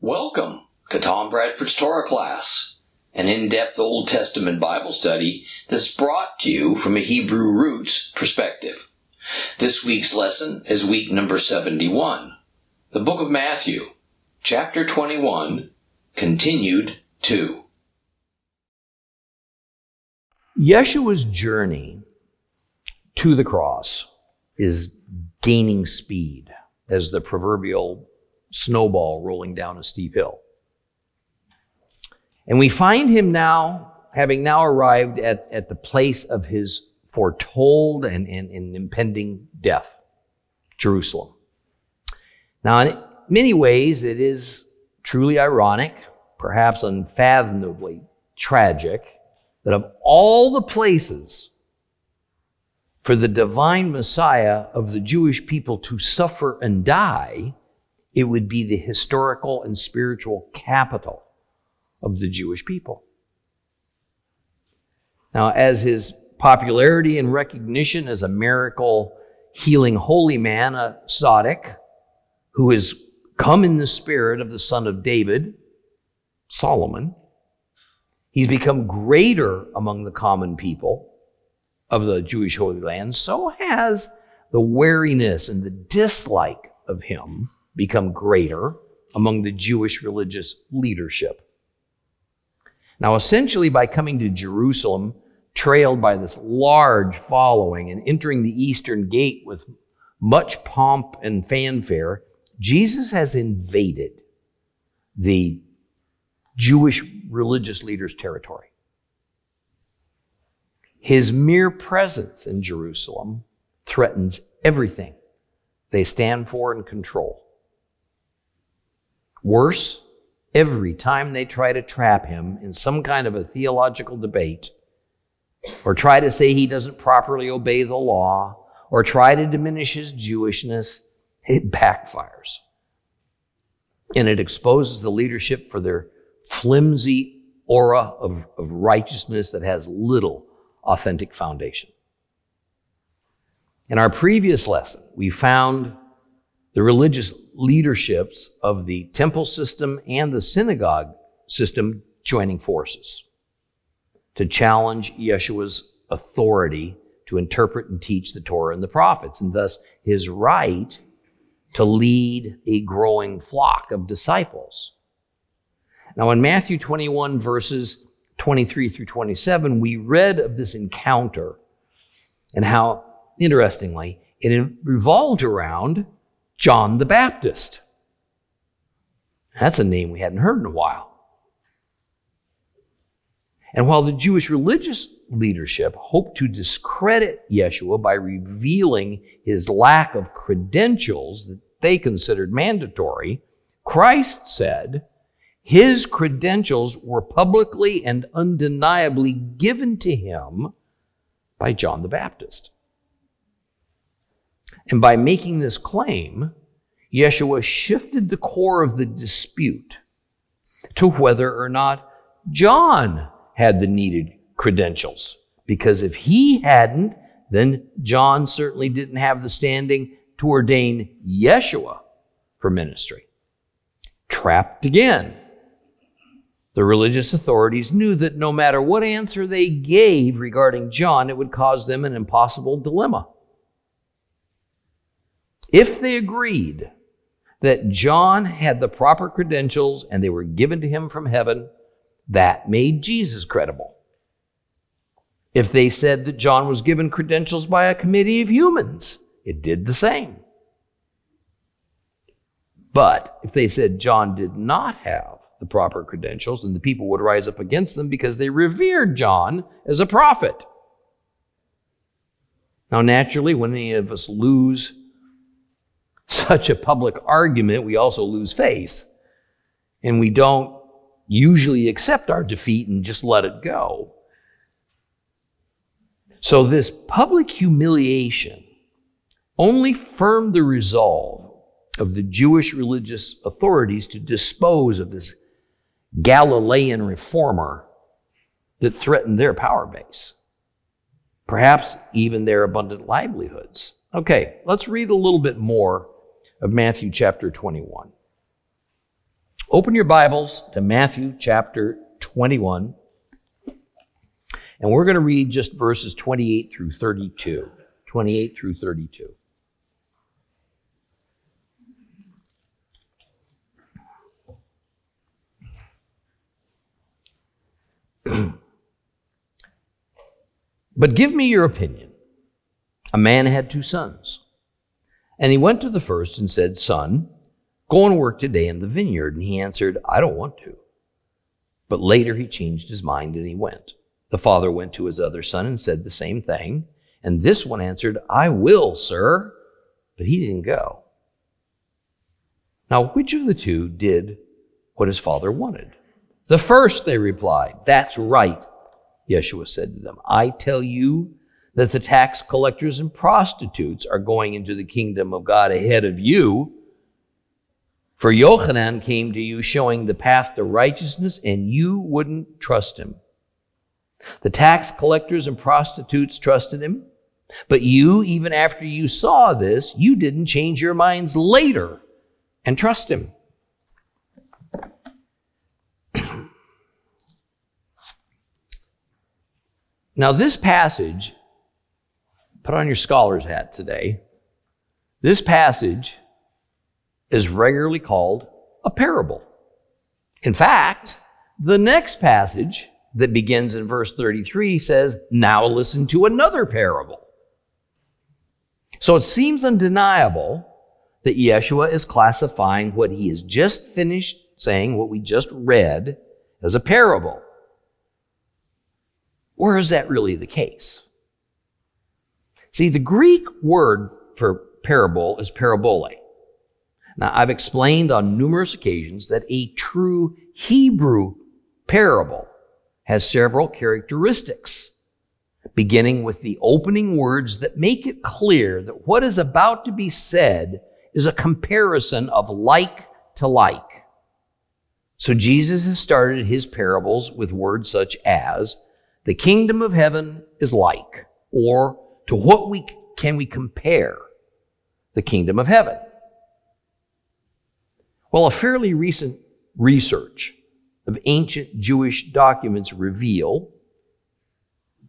Welcome to Tom Bradford's Torah class, an in-depth Old Testament Bible study that's brought to you from a Hebrew roots perspective. This week's lesson is week number 71, the book of Matthew, chapter 21, continued 2. Yeshua's journey to the cross is gaining speed as the proverbial snowball rolling down a steep hill. And we find him now, having now arrived at, at the place of his foretold and, and, and impending death, Jerusalem. Now, in many ways, it is truly ironic, perhaps unfathomably tragic, that of all the places for the divine Messiah of the Jewish people to suffer and die, it would be the historical and spiritual capital of the Jewish people. Now, as his popularity and recognition as a miracle healing holy man, a Tzaddik, who has come in the spirit of the son of David, Solomon, He's become greater among the common people of the Jewish Holy Land. So has the wariness and the dislike of him become greater among the Jewish religious leadership. Now, essentially, by coming to Jerusalem, trailed by this large following and entering the eastern gate with much pomp and fanfare, Jesus has invaded the Jewish religious leaders' territory. His mere presence in Jerusalem threatens everything they stand for and control. Worse, every time they try to trap him in some kind of a theological debate, or try to say he doesn't properly obey the law, or try to diminish his Jewishness, it backfires. And it exposes the leadership for their flimsy aura of, of righteousness that has little authentic foundation. In our previous lesson, we found the religious leaderships of the temple system and the synagogue system joining forces to challenge Yeshua's authority to interpret and teach the Torah and the prophets, and thus his right to lead a growing flock of disciples. Now, in Matthew 21, verses 23 through 27, we read of this encounter and how, interestingly, it revolved around John the Baptist. That's a name we hadn't heard in a while. And while the Jewish religious leadership hoped to discredit Yeshua by revealing his lack of credentials that they considered mandatory, Christ said, his credentials were publicly and undeniably given to him by John the Baptist. And by making this claim, Yeshua shifted the core of the dispute to whether or not John had the needed credentials. Because if he hadn't, then John certainly didn't have the standing to ordain Yeshua for ministry. Trapped again the religious authorities knew that no matter what answer they gave regarding John, it would cause them an impossible dilemma. If they agreed that John had the proper credentials and they were given to him from heaven, that made Jesus credible. If they said that John was given credentials by a committee of humans, it did the same. But if they said John did not have the proper credentials, and the people would rise up against them because they revered John as a prophet. Now, naturally, when any of us lose such a public argument, we also lose face. And we don't usually accept our defeat and just let it go. So, this public humiliation only firmed the resolve of the Jewish religious authorities to dispose of this Galilean reformer that threatened their power base, perhaps even their abundant livelihoods. Okay, let's read a little bit more of Matthew chapter 21. open your Bibles to Matthew chapter 21. And we're going to read just verses 28 through 32. 28 through 32. but give me your opinion. A man had two sons. And he went to the first and said, Son, go and work today in the vineyard. And he answered, I don't want to. But later he changed his mind and he went. The father went to his other son and said the same thing. And this one answered, I will, sir. But he didn't go. Now, which of the two did what his father wanted? The first, they replied. That's right, Yeshua said to them. I tell you that the tax collectors and prostitutes are going into the kingdom of God ahead of you. For Yochanan came to you showing the path to righteousness, and you wouldn't trust him. The tax collectors and prostitutes trusted him. But you, even after you saw this, you didn't change your minds later and trust him. now, this passage, put on your scholar's hat today, this passage is regularly called a parable. In fact, the next passage that begins in verse 33 says, Now listen to another parable. So it seems undeniable that Yeshua is classifying what he has just finished saying, what we just read, as a parable. Or is that really the case? See, the Greek word for parable is parabole. Now, I've explained on numerous occasions that a true Hebrew parable has several characteristics, beginning with the opening words that make it clear that what is about to be said is a comparison of like to like. So Jesus has started his parables with words such as, the kingdom of heaven is like, or to what we can we compare the kingdom of heaven? Well, a fairly recent research of ancient Jewish documents reveal,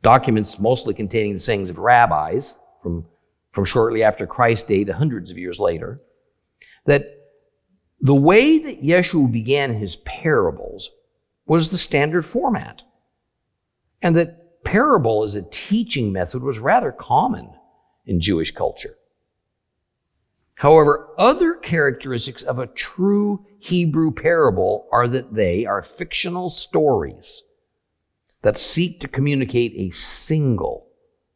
documents mostly containing the sayings of rabbis from, from shortly after Christ's day to hundreds of years later, that the way that Yeshua began his parables was the standard format. And that parable as a teaching method was rather common in Jewish culture. However, other characteristics of a true Hebrew parable are that they are fictional stories that seek to communicate a single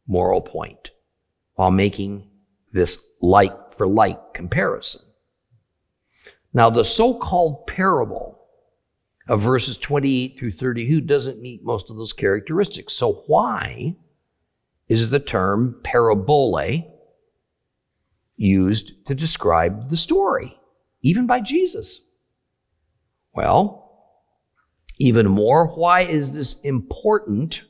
moral point while making this like for like comparison. Now, the so called parable of verses 28 through 32 doesn't meet most of those characteristics. So, why is the term parabole used to describe the story, even by Jesus? Well, even more, why is this important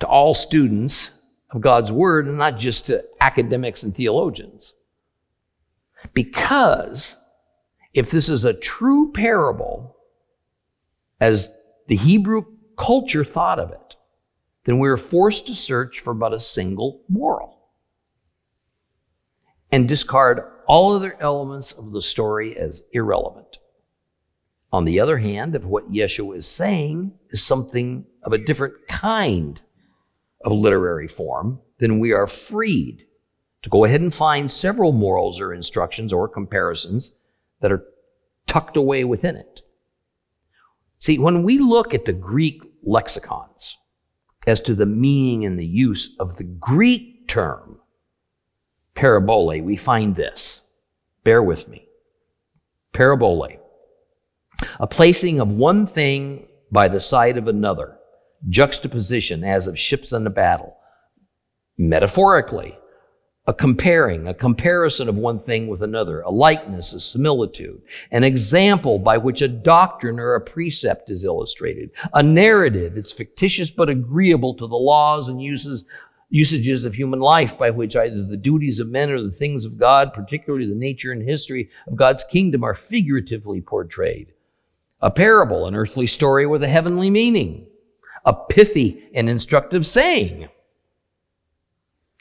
to all students of God's Word and not just to academics and theologians? Because if this is a true parable, as the Hebrew culture thought of it, then we are forced to search for but a single moral and discard all other elements of the story as irrelevant. On the other hand, if what Yeshua is saying is something of a different kind of literary form, then we are freed to go ahead and find several morals or instructions or comparisons that are tucked away within it. See, when we look at the Greek lexicons as to the meaning and the use of the Greek term parabole, we find this. Bear with me. Parabole. A placing of one thing by the side of another. Juxtaposition as of ships in a battle. Metaphorically, a comparing, a comparison of one thing with another, a likeness, a similitude, an example by which a doctrine or a precept is illustrated, a narrative, it's fictitious but agreeable to the laws and uses usages of human life by which either the duties of men or the things of God, particularly the nature and history of God's kingdom, are figuratively portrayed. A parable, an earthly story with a heavenly meaning. A pithy and instructive saying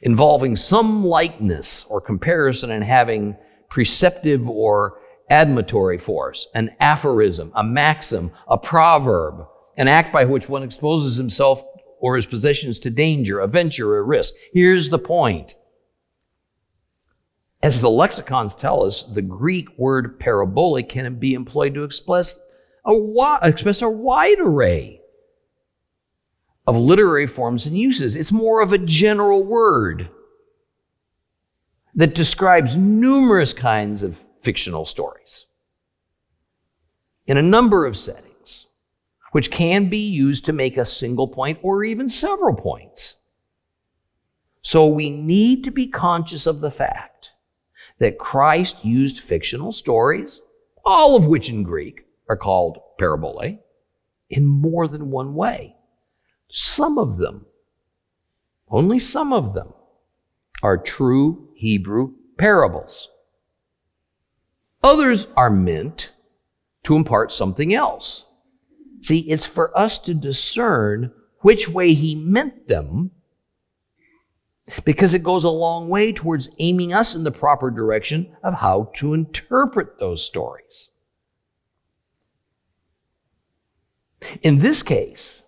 involving some likeness or comparison and having preceptive or admonitory force, an aphorism, a maxim, a proverb, an act by which one exposes himself or his possessions to danger, a venture, a risk. Here's the point. As the lexicons tell us, the Greek word parabole can be employed to express a, express a wide array of literary forms and uses. It's more of a general word that describes numerous kinds of fictional stories in a number of settings, which can be used to make a single point or even several points. So we need to be conscious of the fact that Christ used fictional stories, all of which in Greek are called parabole, in more than one way. Some of them, only some of them, are true Hebrew parables. Others are meant to impart something else. See, it's for us to discern which way he meant them because it goes a long way towards aiming us in the proper direction of how to interpret those stories. In this case,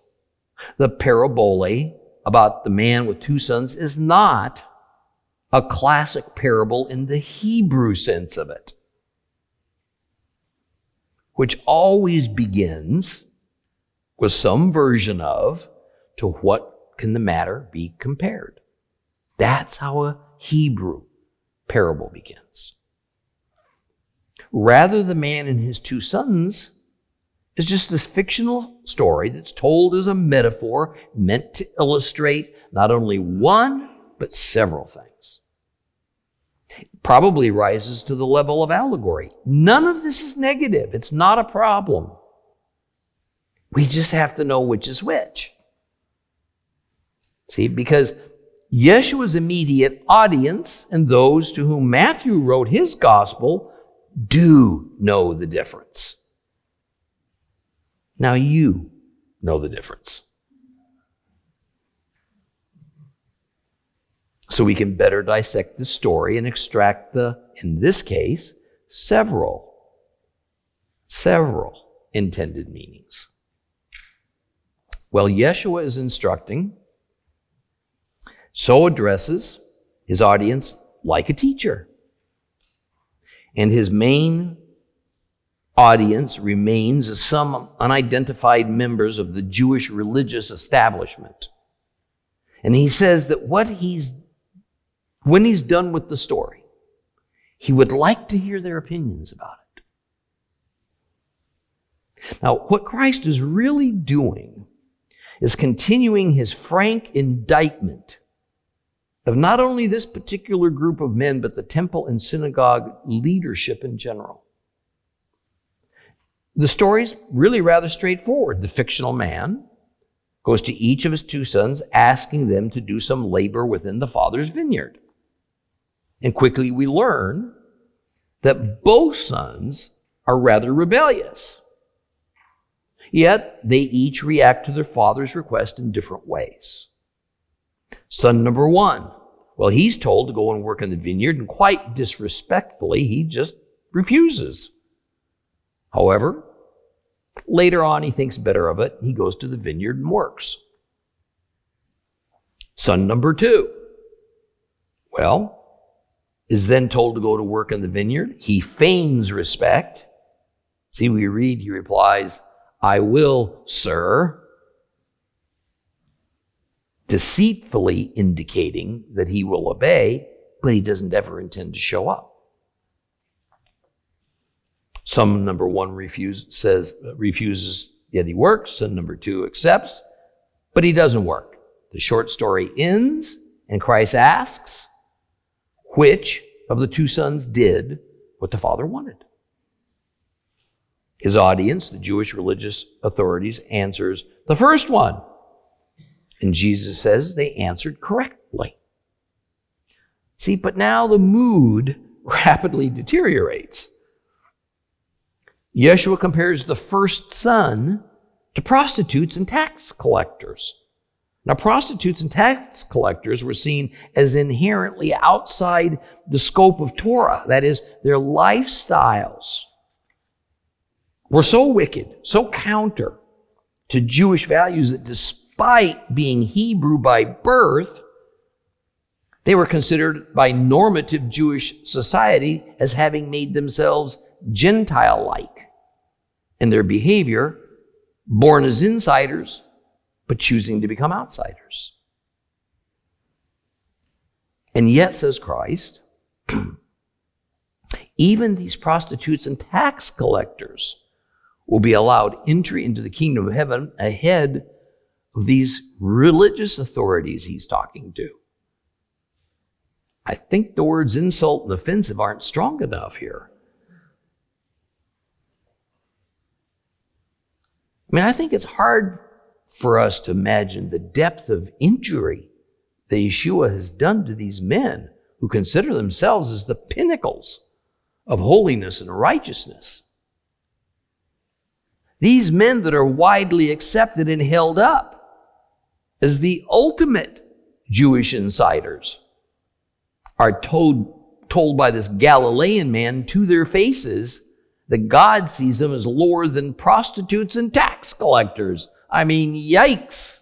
the parabole about the man with two sons is not a classic parable in the Hebrew sense of it which always begins with some version of to what can the matter be compared. That's how a Hebrew parable begins. Rather, the man and his two sons is just this fictional story that's told as a metaphor meant to illustrate not only one, but several things It probably rises to the level of allegory. None of this is negative. It's not a problem. We just have to know which is which. See, because Yeshua's immediate audience and those to whom Matthew wrote his gospel do know the difference. Now you know the difference. so we can better dissect the story and extract the, in this case, several, several intended meanings. Well, Yeshua is instructing, so addresses his audience like a teacher. And his main audience remains as some unidentified members of the Jewish religious establishment. And he says that what he's when he's done with the story, he would like to hear their opinions about it. Now, what Christ is really doing is continuing his frank indictment of not only this particular group of men, but the temple and synagogue leadership in general. The story's really rather straightforward. The fictional man goes to each of his two sons, asking them to do some labor within the father's vineyard. And quickly we learn that both sons are rather rebellious. Yet they each react to their father's request in different ways. Son number one, well, he's told to go and work in the vineyard, and quite disrespectfully, he just refuses. However, later on, he thinks better of it. He goes to the vineyard and works. Son number two, well, is then told to go to work in the vineyard. He feigns respect. See, we read, he replies, I will, sir, deceitfully indicating that he will obey, but he doesn't ever intend to show up. Some number one refuse, says, refuses, yet he works. Some number two accepts, but he doesn't work. The short story ends, and Christ asks, which of the two sons did what the father wanted? His audience, the Jewish religious authorities, answers the first one. And Jesus says they answered correctly. See, but now the mood rapidly deteriorates. Yeshua compares the first son to prostitutes and tax collectors. Now, prostitutes and tax collectors were seen as inherently outside the scope of Torah. That is, their lifestyles were so wicked, so counter to Jewish values that despite being Hebrew by birth, they were considered by normative Jewish society as having made themselves Gentile like in their behavior, born as insiders, but choosing to become outsiders. And yet, says Christ, even these prostitutes and tax collectors will be allowed entry into the kingdom of heaven ahead of these religious authorities he's talking to. I think the words insult and offensive aren't strong enough here. I mean, I think it's hard for us to imagine the depth of injury that Yeshua has done to these men who consider themselves as the pinnacles of holiness and righteousness. These men that are widely accepted and held up as the ultimate Jewish insiders are told, told by this Galilean man to their faces that God sees them as lower than prostitutes and tax collectors I mean, yikes.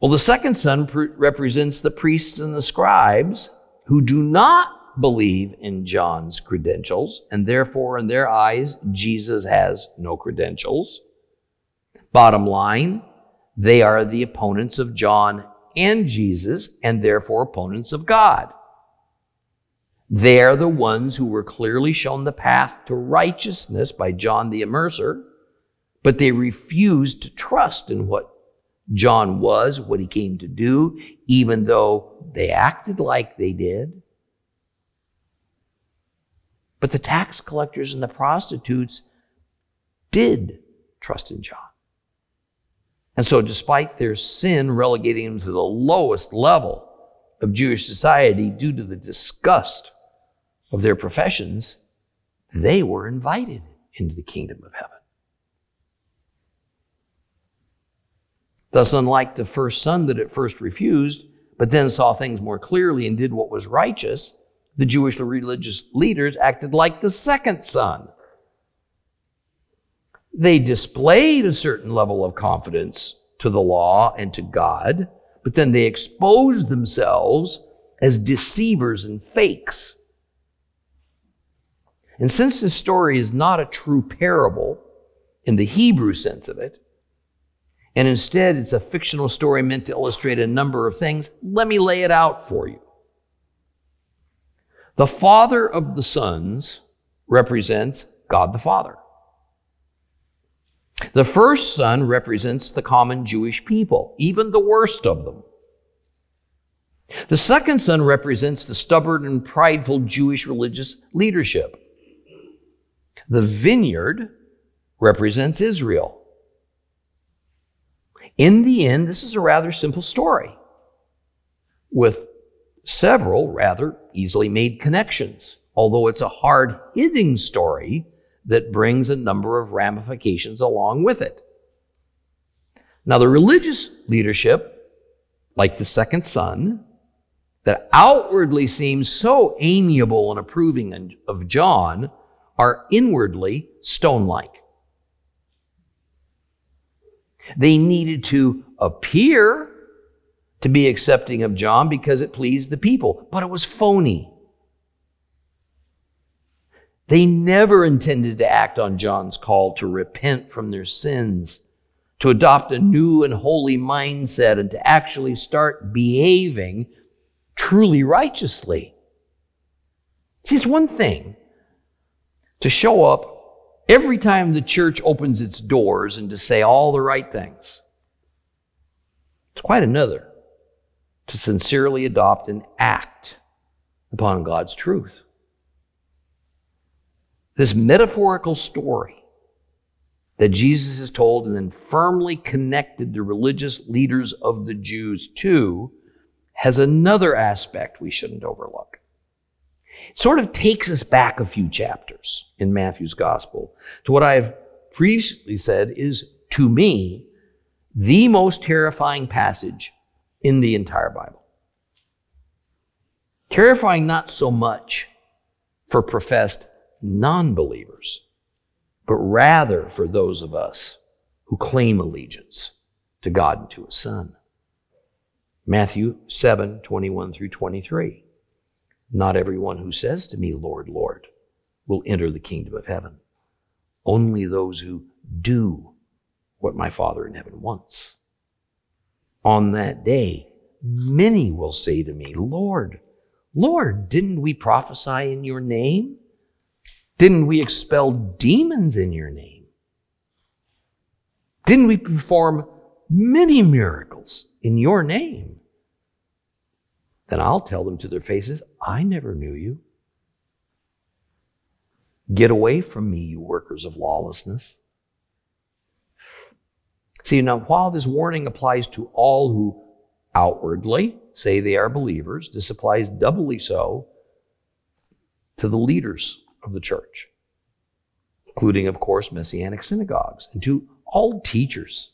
Well, the second son pr- represents the priests and the scribes who do not believe in John's credentials, and therefore, in their eyes, Jesus has no credentials. Bottom line, they are the opponents of John and Jesus, and therefore opponents of God. They're the ones who were clearly shown the path to righteousness by John the Immerser, but they refused to trust in what John was, what he came to do, even though they acted like they did. But the tax collectors and the prostitutes did trust in John. And so, despite their sin relegating them to the lowest level of Jewish society due to the disgust of their professions, they were invited into the kingdom of heaven. Thus, unlike the first son that at first refused, but then saw things more clearly and did what was righteous, the Jewish religious leaders acted like the second son. They displayed a certain level of confidence to the law and to God, but then they exposed themselves as deceivers and fakes and since this story is not a true parable in the Hebrew sense of it, and instead it's a fictional story meant to illustrate a number of things, let me lay it out for you. The father of the sons represents God the Father. The first son represents the common Jewish people, even the worst of them. The second son represents the stubborn and prideful Jewish religious leadership. The vineyard represents Israel. In the end, this is a rather simple story with several rather easily made connections, although it's a hard hitting story that brings a number of ramifications along with it. Now, the religious leadership, like the second son, that outwardly seems so amiable and approving of John, are inwardly stone like. They needed to appear to be accepting of John because it pleased the people, but it was phony. They never intended to act on John's call to repent from their sins, to adopt a new and holy mindset, and to actually start behaving truly righteously. See, it's one thing to show up every time the church opens its doors and to say all the right things. It's quite another to sincerely adopt and act upon God's truth. This metaphorical story that Jesus is told and then firmly connected the religious leaders of the Jews to has another aspect we shouldn't overlook. It sort of takes us back a few chapters in Matthew's gospel to what I've previously said is, to me, the most terrifying passage in the entire Bible. Terrifying not so much for professed non believers, but rather for those of us who claim allegiance to God and to His Son. Matthew 7 21 through 23. Not everyone who says to me, Lord, Lord, will enter the kingdom of heaven. Only those who do what my Father in heaven wants. On that day, many will say to me, Lord, Lord, didn't we prophesy in your name? Didn't we expel demons in your name? Didn't we perform many miracles in your name? Then I'll tell them to their faces, I never knew you. Get away from me, you workers of lawlessness. See, now, while this warning applies to all who outwardly say they are believers, this applies doubly so to the leaders of the church, including, of course, messianic synagogues, and to all teachers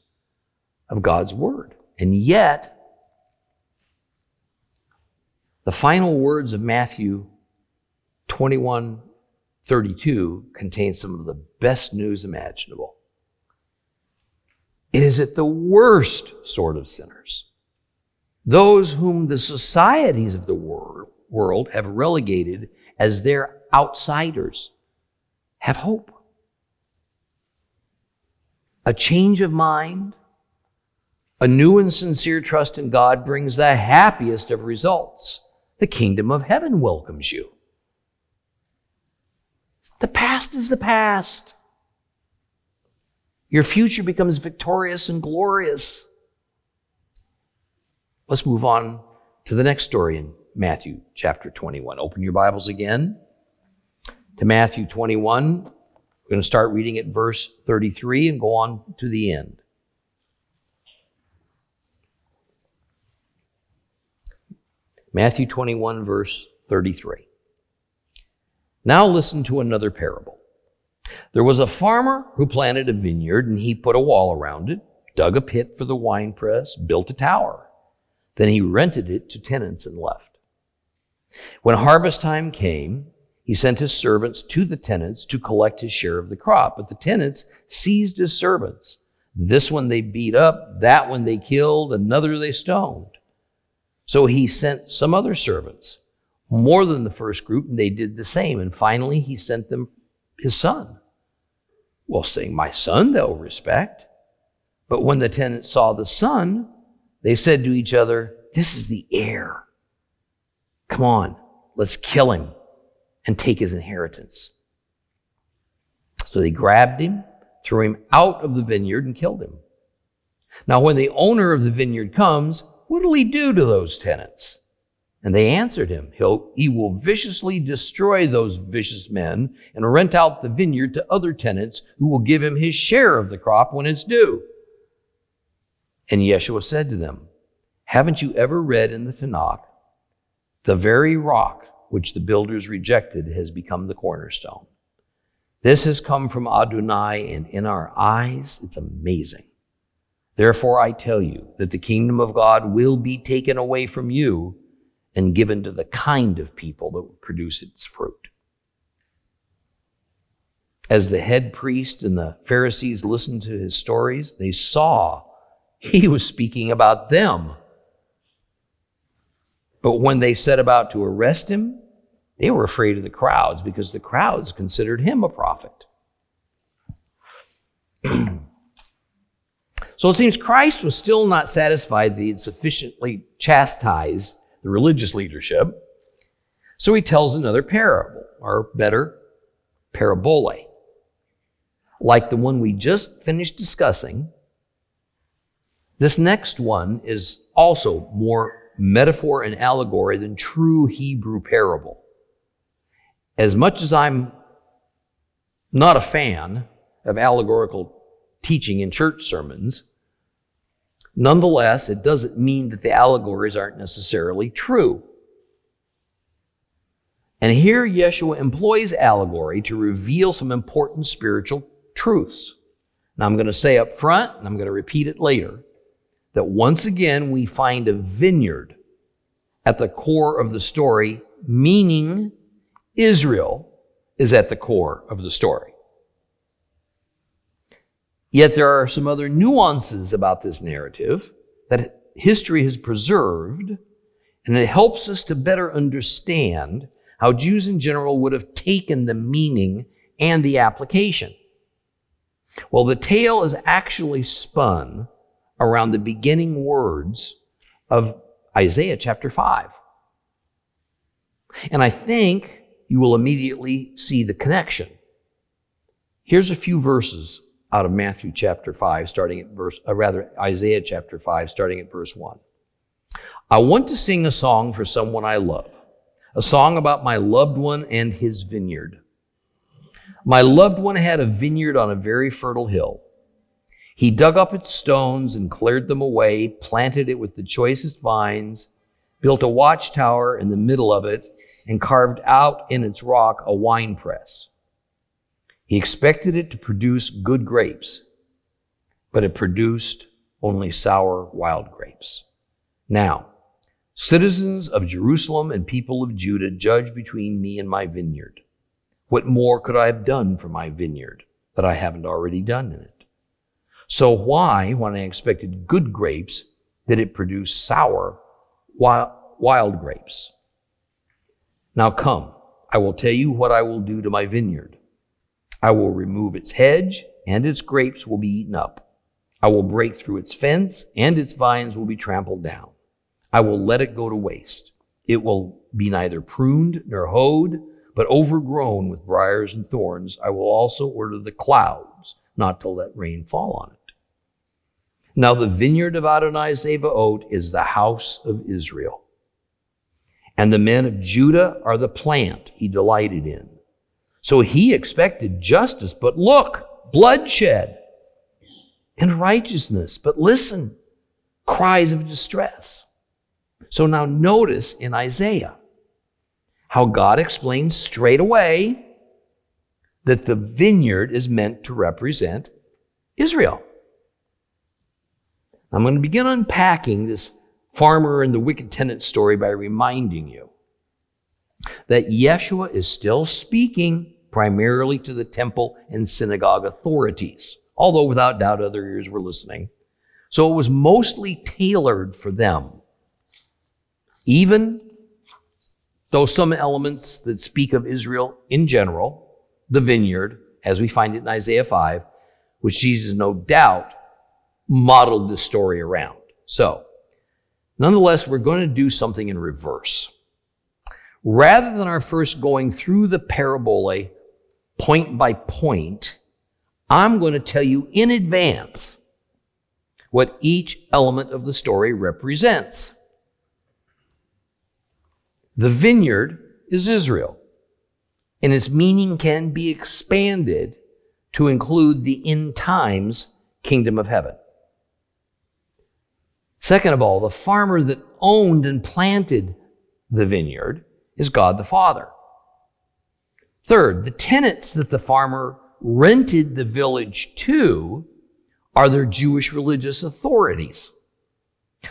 of God's word. And yet, the final words of Matthew 21 32 contain some of the best news imaginable. It is at the worst sort of sinners, those whom the societies of the world have relegated as their outsiders, have hope. A change of mind, a new and sincere trust in God brings the happiest of results. The kingdom of heaven welcomes you. The past is the past. Your future becomes victorious and glorious. Let's move on to the next story in Matthew chapter 21. Open your Bibles again to Matthew 21. We're going to start reading at verse 33 and go on to the end. Matthew 21, verse 33. Now listen to another parable. There was a farmer who planted a vineyard and he put a wall around it, dug a pit for the winepress, built a tower. Then he rented it to tenants and left. When harvest time came, he sent his servants to the tenants to collect his share of the crop, but the tenants seized his servants. This one they beat up, that one they killed, another they stoned. So he sent some other servants, more than the first group, and they did the same. And finally, he sent them his son. Well, saying, My son they'll respect. But when the tenants saw the son, they said to each other, This is the heir. Come on, let's kill him and take his inheritance. So they grabbed him, threw him out of the vineyard, and killed him. Now, when the owner of the vineyard comes, What'll he do to those tenants? And they answered him, He'll, He will viciously destroy those vicious men and rent out the vineyard to other tenants who will give him his share of the crop when it's due. And Yeshua said to them, Haven't you ever read in the Tanakh, the very rock which the builders rejected has become the cornerstone? This has come from Adonai, and in our eyes, it's amazing. Therefore, I tell you that the kingdom of God will be taken away from you and given to the kind of people that will produce its fruit. As the head priest and the Pharisees listened to his stories, they saw he was speaking about them. But when they set about to arrest him, they were afraid of the crowds because the crowds considered him a prophet. So it seems Christ was still not satisfied that he had sufficiently chastised the religious leadership. So he tells another parable, or better, parabole. Like the one we just finished discussing, this next one is also more metaphor and allegory than true Hebrew parable. As much as I'm not a fan of allegorical teaching in church sermons. Nonetheless, it doesn't mean that the allegories aren't necessarily true. And here Yeshua employs allegory to reveal some important spiritual truths. Now I'm going to say up front, and I'm going to repeat it later, that once again we find a vineyard at the core of the story, meaning Israel is at the core of the story. Yet there are some other nuances about this narrative that history has preserved, and it helps us to better understand how Jews in general would have taken the meaning and the application. Well, the tale is actually spun around the beginning words of Isaiah chapter 5. And I think you will immediately see the connection. Here's a few verses out of Matthew chapter 5, starting at verse, uh, rather, Isaiah chapter 5, starting at verse 1. I want to sing a song for someone I love, a song about my loved one and his vineyard. My loved one had a vineyard on a very fertile hill. He dug up its stones and cleared them away, planted it with the choicest vines, built a watchtower in the middle of it, and carved out in its rock a wine press. He expected it to produce good grapes, but it produced only sour wild grapes. Now, citizens of Jerusalem and people of Judah, judge between me and my vineyard. What more could I have done for my vineyard that I haven't already done in it? So why, when I expected good grapes, did it produce sour wild grapes? Now come, I will tell you what I will do to my vineyard. I will remove its hedge, and its grapes will be eaten up. I will break through its fence, and its vines will be trampled down. I will let it go to waste. It will be neither pruned nor hoed, but overgrown with briars and thorns. I will also order the clouds not to let rain fall on it. Now the vineyard of Adonai Zevaot is the house of Israel. And the men of Judah are the plant he delighted in. So he expected justice, but look, bloodshed and righteousness. But listen, cries of distress. So now notice in Isaiah how God explains straight away that the vineyard is meant to represent Israel. I'm going to begin unpacking this farmer and the wicked tenant story by reminding you that Yeshua is still speaking primarily to the temple and synagogue authorities, although without doubt other ears were listening. So it was mostly tailored for them. Even though some elements that speak of Israel in general, the vineyard, as we find it in Isaiah 5, which Jesus no doubt modeled this story around. So, nonetheless, we're going to do something in reverse. Rather than our first going through the parabole point by point, I'm going to tell you in advance what each element of the story represents. The vineyard is Israel, and its meaning can be expanded to include the end times kingdom of heaven. Second of all, the farmer that owned and planted the vineyard is God the Father. Third, the tenants that the farmer rented the village to are their Jewish religious authorities.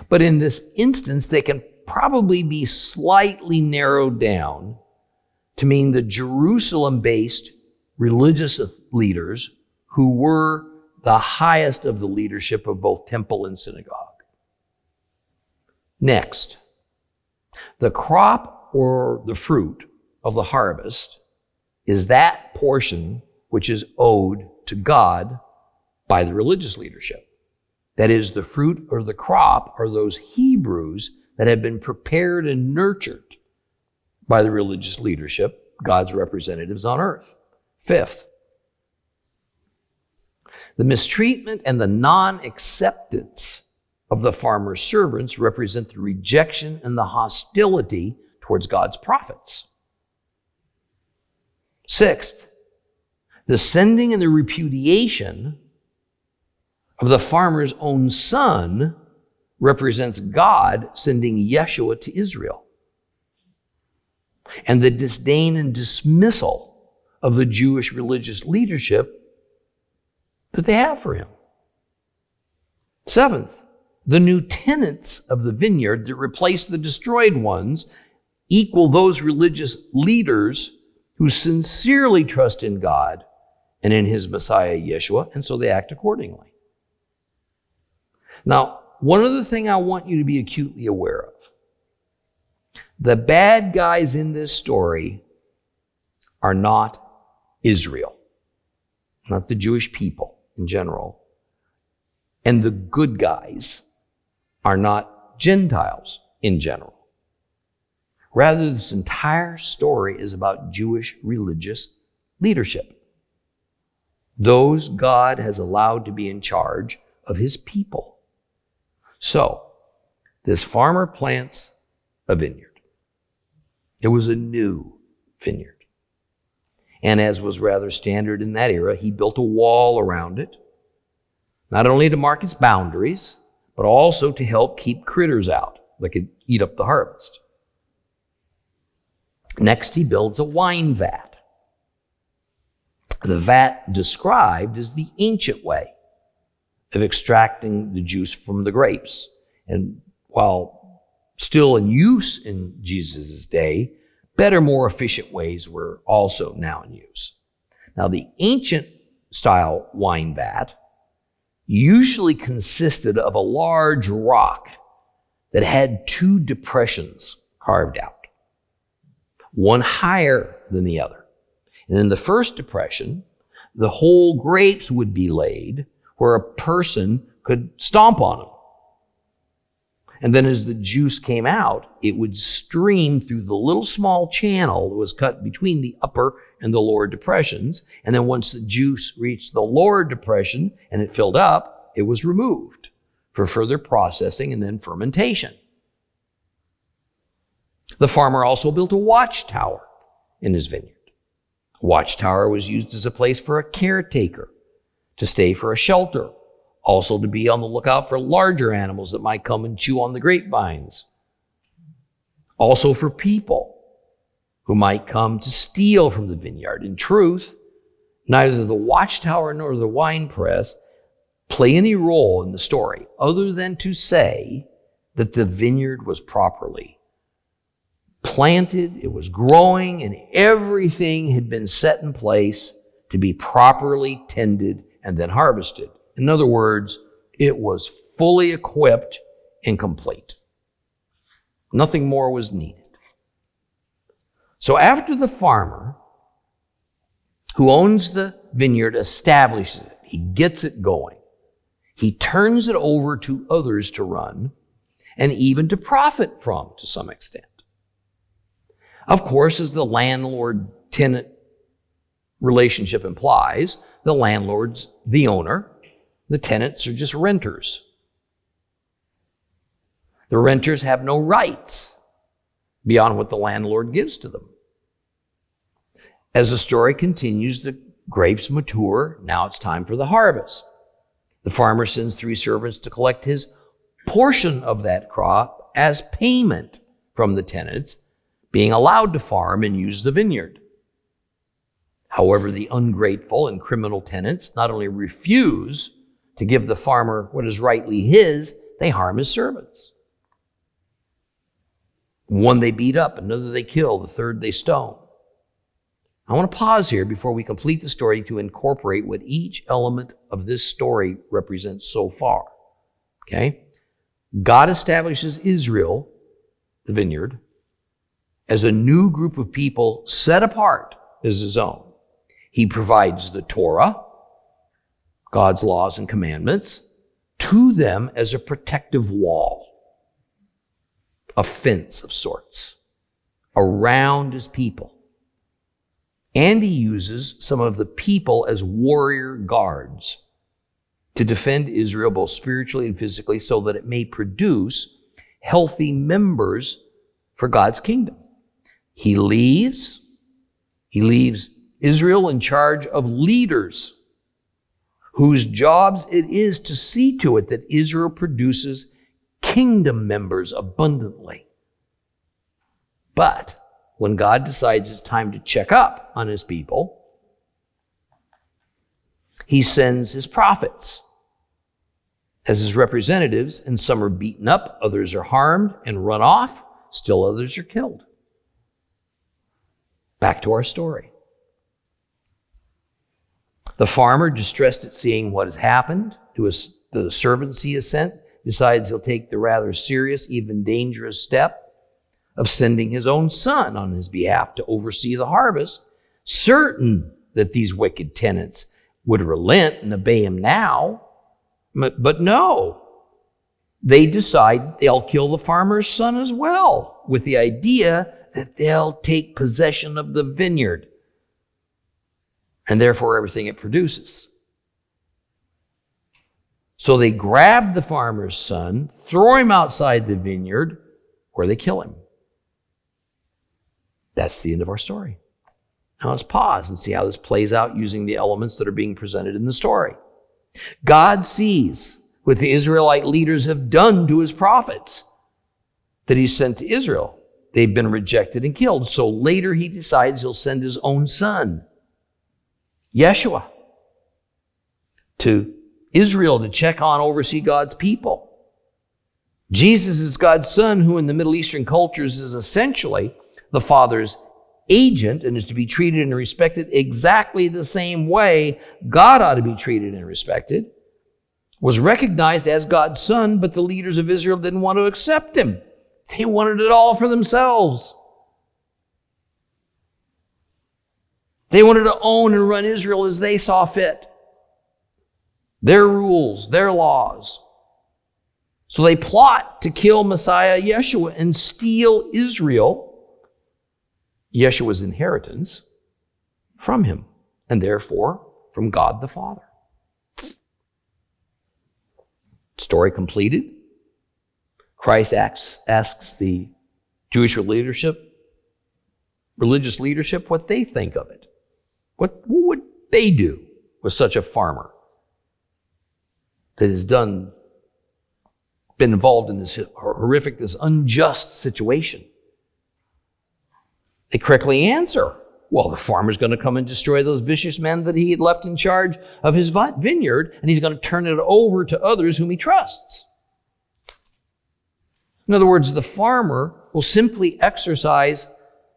But in this instance, they can probably be slightly narrowed down to mean the Jerusalem based religious leaders who were the highest of the leadership of both temple and synagogue. Next, the crop or the fruit of the harvest is that portion which is owed to God by the religious leadership. That is, the fruit or the crop are those Hebrews that have been prepared and nurtured by the religious leadership, God's representatives on earth. Fifth, the mistreatment and the non acceptance of the farmer's servants represent the rejection and the hostility towards God's prophets. Sixth, the sending and the repudiation of the farmer's own son represents God sending Yeshua to Israel. And the disdain and dismissal of the Jewish religious leadership that they have for him. Seventh, the new tenants of the vineyard that replace the destroyed ones equal those religious leaders who sincerely trust in God and in his Messiah Yeshua, and so they act accordingly. Now, one other thing I want you to be acutely aware of the bad guys in this story are not Israel, not the Jewish people in general. And the good guys are not Gentiles in general. Rather, this entire story is about Jewish religious leadership. Those God has allowed to be in charge of his people. So, this farmer plants a vineyard. It was a new vineyard. And as was rather standard in that era, he built a wall around it, not only to mark its boundaries, but also to help keep critters out that could eat up the harvest. Next, he builds a wine vat. The vat described is the ancient way of extracting the juice from the grapes. And while still in use in Jesus' day, better, more efficient ways were also now in use. Now, the ancient style wine vat usually consisted of a large rock that had two depressions carved out, one higher than the other. And in the first depression, the whole grapes would be laid where a person could stomp on them. And then as the juice came out, it would stream through the little small channel that was cut between the upper and the lower depressions. And then once the juice reached the lower depression and it filled up, it was removed for further processing and then fermentation. The farmer also built a watchtower in his vineyard. A watchtower was used as a place for a caretaker to stay for a shelter also to be on the lookout for larger animals that might come and chew on the grapevines. Also for people who might come to steal from the vineyard. In truth, neither the watchtower nor the wine press play any role in the story other than to say that the vineyard was properly planted, it was growing, and everything had been set in place to be properly tended and then harvested. In other words, it was fully equipped and complete. Nothing more was needed. So after the farmer who owns the vineyard establishes it, he gets it going, he turns it over to others to run and even to profit from to some extent. Of course, as the landlord tenant relationship implies, the landlord's the owner the tenants are just renters. The renters have no rights beyond what the landlord gives to them. As the story continues, the grapes mature. Now it's time for the harvest. The farmer sends three servants to collect his portion of that crop as payment from the tenants being allowed to farm and use the vineyard. However, the ungrateful and criminal tenants not only refuse to give the farmer what is rightly his, they harm his servants. One they beat up, another they kill, the third they stone. I want to pause here before we complete the story to incorporate what each element of this story represents so far. Okay? God establishes Israel, the vineyard, as a new group of people set apart as his own. He provides the Torah, God's laws and commandments to them as a protective wall, a fence of sorts around his people. And he uses some of the people as warrior guards to defend Israel both spiritually and physically so that it may produce healthy members for God's kingdom. He leaves, he leaves Israel in charge of leaders whose jobs it is to see to it that Israel produces kingdom members abundantly. But when God decides it's time to check up on his people, he sends his prophets as his representatives, and some are beaten up, others are harmed and run off, still others are killed. Back to our story. The farmer, distressed at seeing what has happened to his, the servants he has sent, decides he'll take the rather serious, even dangerous step of sending his own son on his behalf to oversee the harvest, certain that these wicked tenants would relent and obey him now. But no, they decide they'll kill the farmer's son as well, with the idea that they'll take possession of the vineyard and therefore everything it produces. So they grab the farmer's son, throw him outside the vineyard, where they kill him. That's the end of our story. Now let's pause and see how this plays out using the elements that are being presented in the story. God sees what the Israelite leaders have done to his prophets that he sent to Israel. They've been rejected and killed. So later he decides he'll send his own son, Yeshua, to Israel to check on, oversee God's people. Jesus is God's son, who in the Middle Eastern cultures is essentially the Father's agent and is to be treated and respected exactly the same way God ought to be treated and respected, was recognized as God's son, but the leaders of Israel didn't want to accept him. They wanted it all for themselves. They wanted to own and run Israel as they saw fit. Their rules, their laws. So they plot to kill Messiah Yeshua and steal Israel Yeshua's inheritance from him, and therefore from God the Father. Story completed. Christ asks, asks the Jewish leadership, religious leadership, what they think of it. What, what would they do with such a farmer that has done, been involved in this horrific, this unjust situation? They correctly answer, well, the farmer's going to come and destroy those vicious men that he had left in charge of his vineyard, and he's going to turn it over to others whom he trusts. In other words, the farmer will simply exercise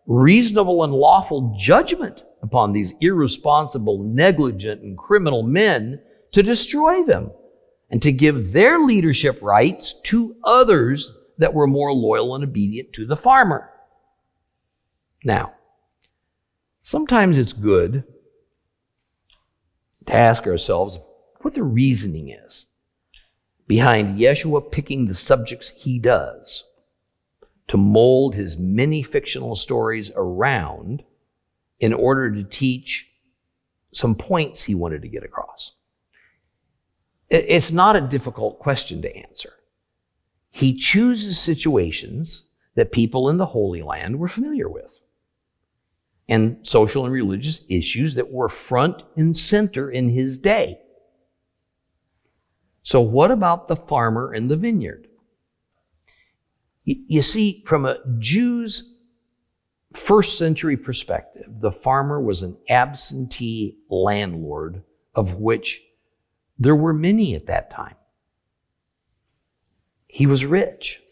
reasonable and lawful judgment upon these irresponsible, negligent, and criminal men to destroy them and to give their leadership rights to others that were more loyal and obedient to the farmer. Now, sometimes it's good to ask ourselves what the reasoning is behind Yeshua picking the subjects he does to mold his many fictional stories around in order to teach some points he wanted to get across. It's not a difficult question to answer. He chooses situations that people in the Holy Land were familiar with and social and religious issues that were front and center in his day. So, what about the farmer and the vineyard? You see, from a Jew's first century perspective, the farmer was an absentee landlord, of which there were many at that time. He was rich.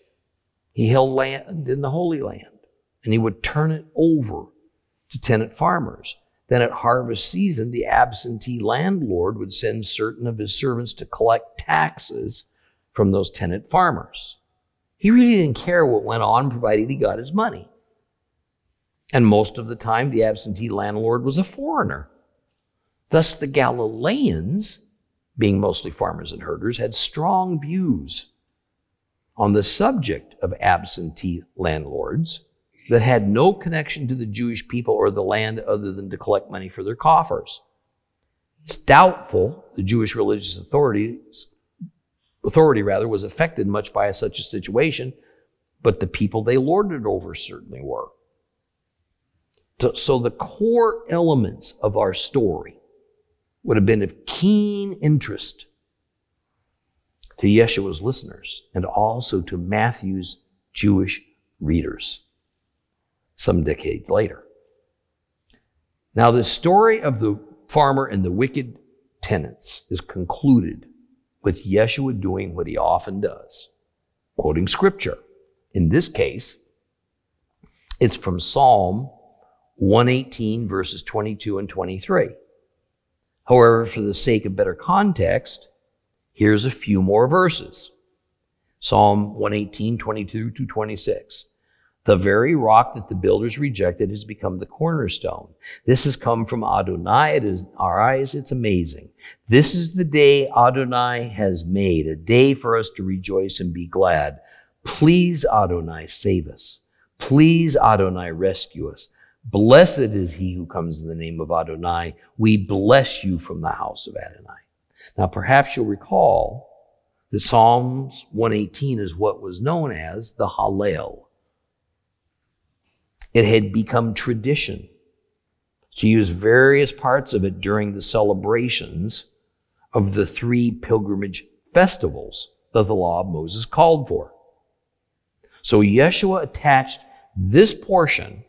He held land in the Holy Land, and he would turn it over to tenant farmers. Then at harvest season, the absentee landlord would send certain of his servants to collect taxes from those tenant farmers. He really didn't care what went on, provided he got his money. And most of the time, the absentee landlord was a foreigner. Thus, the Galileans, being mostly farmers and herders, had strong views on the subject of absentee landlords that had no connection to the Jewish people or the land other than to collect money for their coffers. It's doubtful the Jewish religious authorities, authority rather, was affected much by such a situation, but the people they lorded over certainly were. So the core elements of our story would have been of keen interest to Yeshua's listeners and also to Matthew's Jewish readers some decades later. Now, the story of the farmer and the wicked tenants is concluded with Yeshua doing what he often does, quoting scripture. In this case, it's from Psalm 118, verses 22 and 23. However, for the sake of better context, here's a few more verses. Psalm 118, 22 to 26. The very rock that the builders rejected has become the cornerstone. This has come from Adonai. It is our eyes. It's amazing. This is the day Adonai has made, a day for us to rejoice and be glad. Please, Adonai, save us. Please, Adonai, rescue us. Blessed is he who comes in the name of Adonai. We bless you from the house of Adonai. Now, perhaps you'll recall that Psalms 118 is what was known as the Hallel. It had become tradition to use various parts of it during the celebrations of the three pilgrimage festivals that the law of Moses called for. So Yeshua attached this portion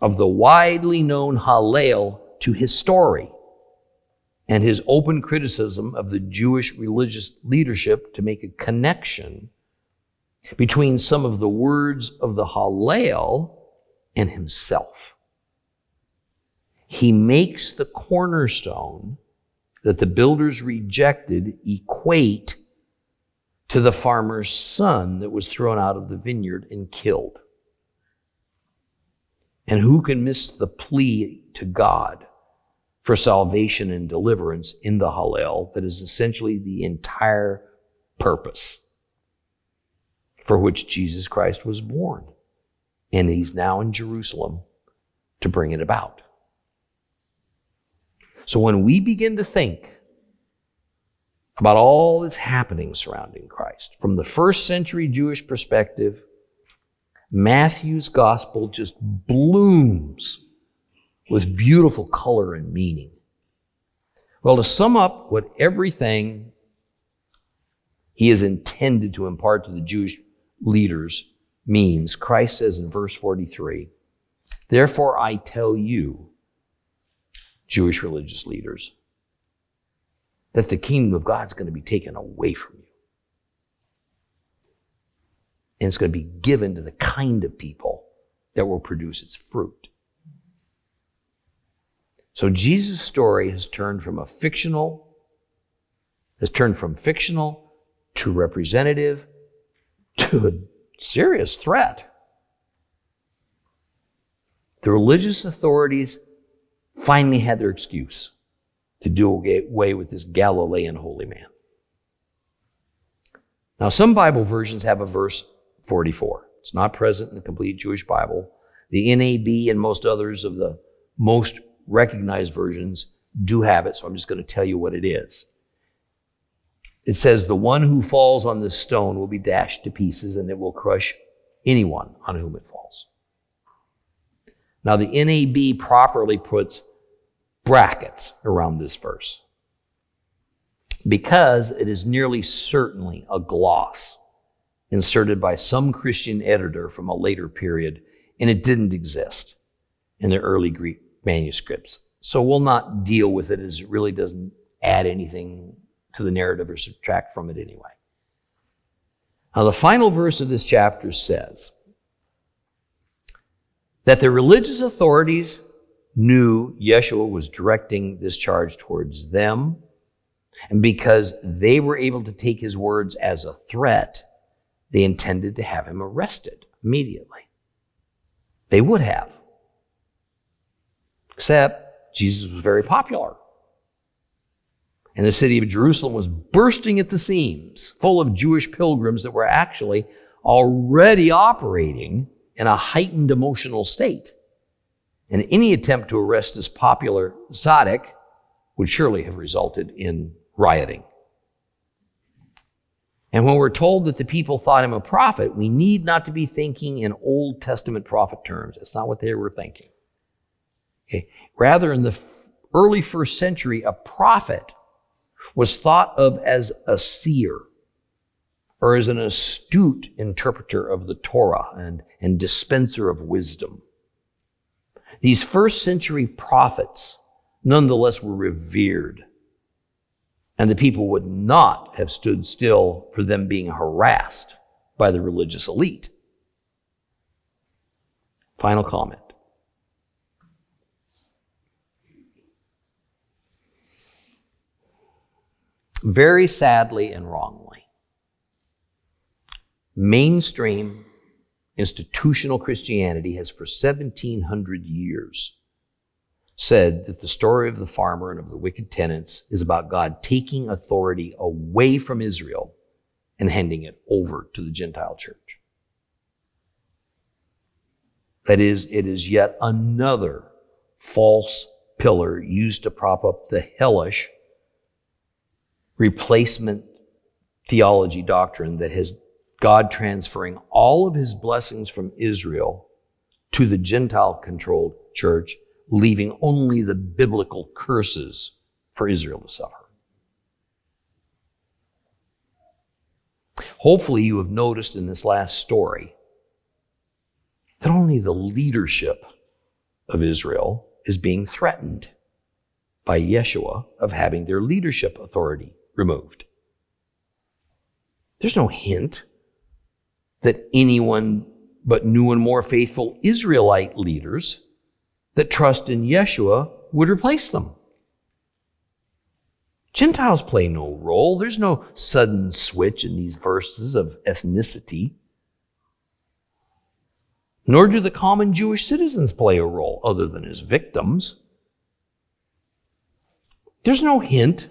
of the widely known Hallel to his story and his open criticism of the Jewish religious leadership to make a connection between some of the words of the Hallel and himself. He makes the cornerstone that the builders rejected equate to the farmer's son that was thrown out of the vineyard and killed. And who can miss the plea to God for salvation and deliverance in the Hallel that is essentially the entire purpose for which Jesus Christ was born? And he's now in Jerusalem to bring it about. So when we begin to think about all that's happening surrounding Christ, from the first century Jewish perspective, Matthew's gospel just blooms with beautiful color and meaning. Well, to sum up what everything he is intended to impart to the Jewish leaders means, Christ says in verse 43, Therefore I tell you, Jewish religious leaders, that the kingdom of God is going to be taken away from you. And it's going to be given to the kind of people that will produce its fruit. So Jesus' story has turned from a fictional, has turned from fictional to representative to serious threat. The religious authorities finally had their excuse to do away with this Galilean holy man. Now, some Bible versions have a verse 44. It's not present in the complete Jewish Bible. The NAB and most others of the most recognized versions do have it, so I'm just going to tell you what it is. It says, The one who falls on this stone will be dashed to pieces, and it will crush anyone on whom it falls. Now, the NAB properly puts brackets around this verse because it is nearly certainly a gloss inserted by some Christian editor from a later period, and it didn't exist in the early Greek manuscripts. So we'll not deal with it as it really doesn't add anything to the narrative or subtract from it anyway. Now, the final verse of this chapter says that the religious authorities knew Yeshua was directing this charge towards them, and because they were able to take his words as a threat, they intended to have him arrested immediately. They would have. Except Jesus was very popular. And the city of Jerusalem was bursting at the seams, full of Jewish pilgrims that were actually already operating in a heightened emotional state. And any attempt to arrest this popular tzaddik would surely have resulted in rioting. And when we're told that the people thought him a prophet, we need not to be thinking in Old Testament prophet terms. That's not what they were thinking. Okay. Rather, in the early first century, a prophet was thought of as a seer or as an astute interpreter of the Torah and, and dispenser of wisdom. These first century prophets nonetheless were revered. And the people would not have stood still for them being harassed by the religious elite. Final comment. Very sadly and wrongly, mainstream institutional Christianity has for 1700 years said that the story of the farmer and of the wicked tenants is about God taking authority away from Israel and handing it over to the Gentile church. That is, it is yet another false pillar used to prop up the hellish replacement theology doctrine that has God transferring all of his blessings from Israel to the Gentile controlled church, leaving only the biblical curses for Israel to suffer. Hopefully, you have noticed in this last story that only the leadership of Israel is being threatened by Yeshua of having their leadership authority removed. There's no hint that anyone but new and more faithful Israelite leaders that trust in Yeshua would replace them. Gentiles play no role. There's no sudden switch in these verses of ethnicity. Nor do the common Jewish citizens play a role other than as victims. There's no hint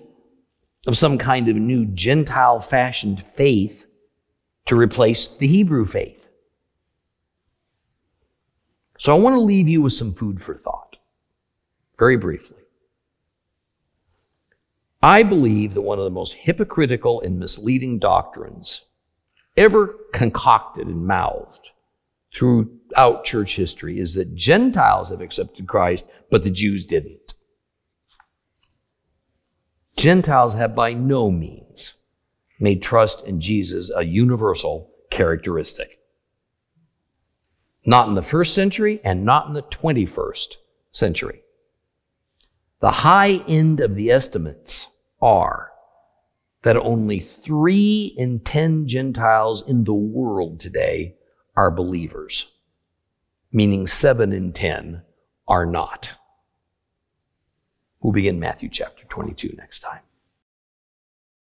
of some kind of new Gentile fashioned faith to replace the Hebrew faith. So I want to leave you with some food for thought, very briefly. I believe that one of the most hypocritical and misleading doctrines ever concocted and mouthed throughout church history is that Gentiles have accepted Christ, but the Jews didn't. Gentiles have by no means made trust in Jesus a universal characteristic. Not in the first century and not in the 21st century. The high end of the estimates are that only three in 10 Gentiles in the world today are believers, meaning seven in 10 are not. We'll begin Matthew chapter 22 next time.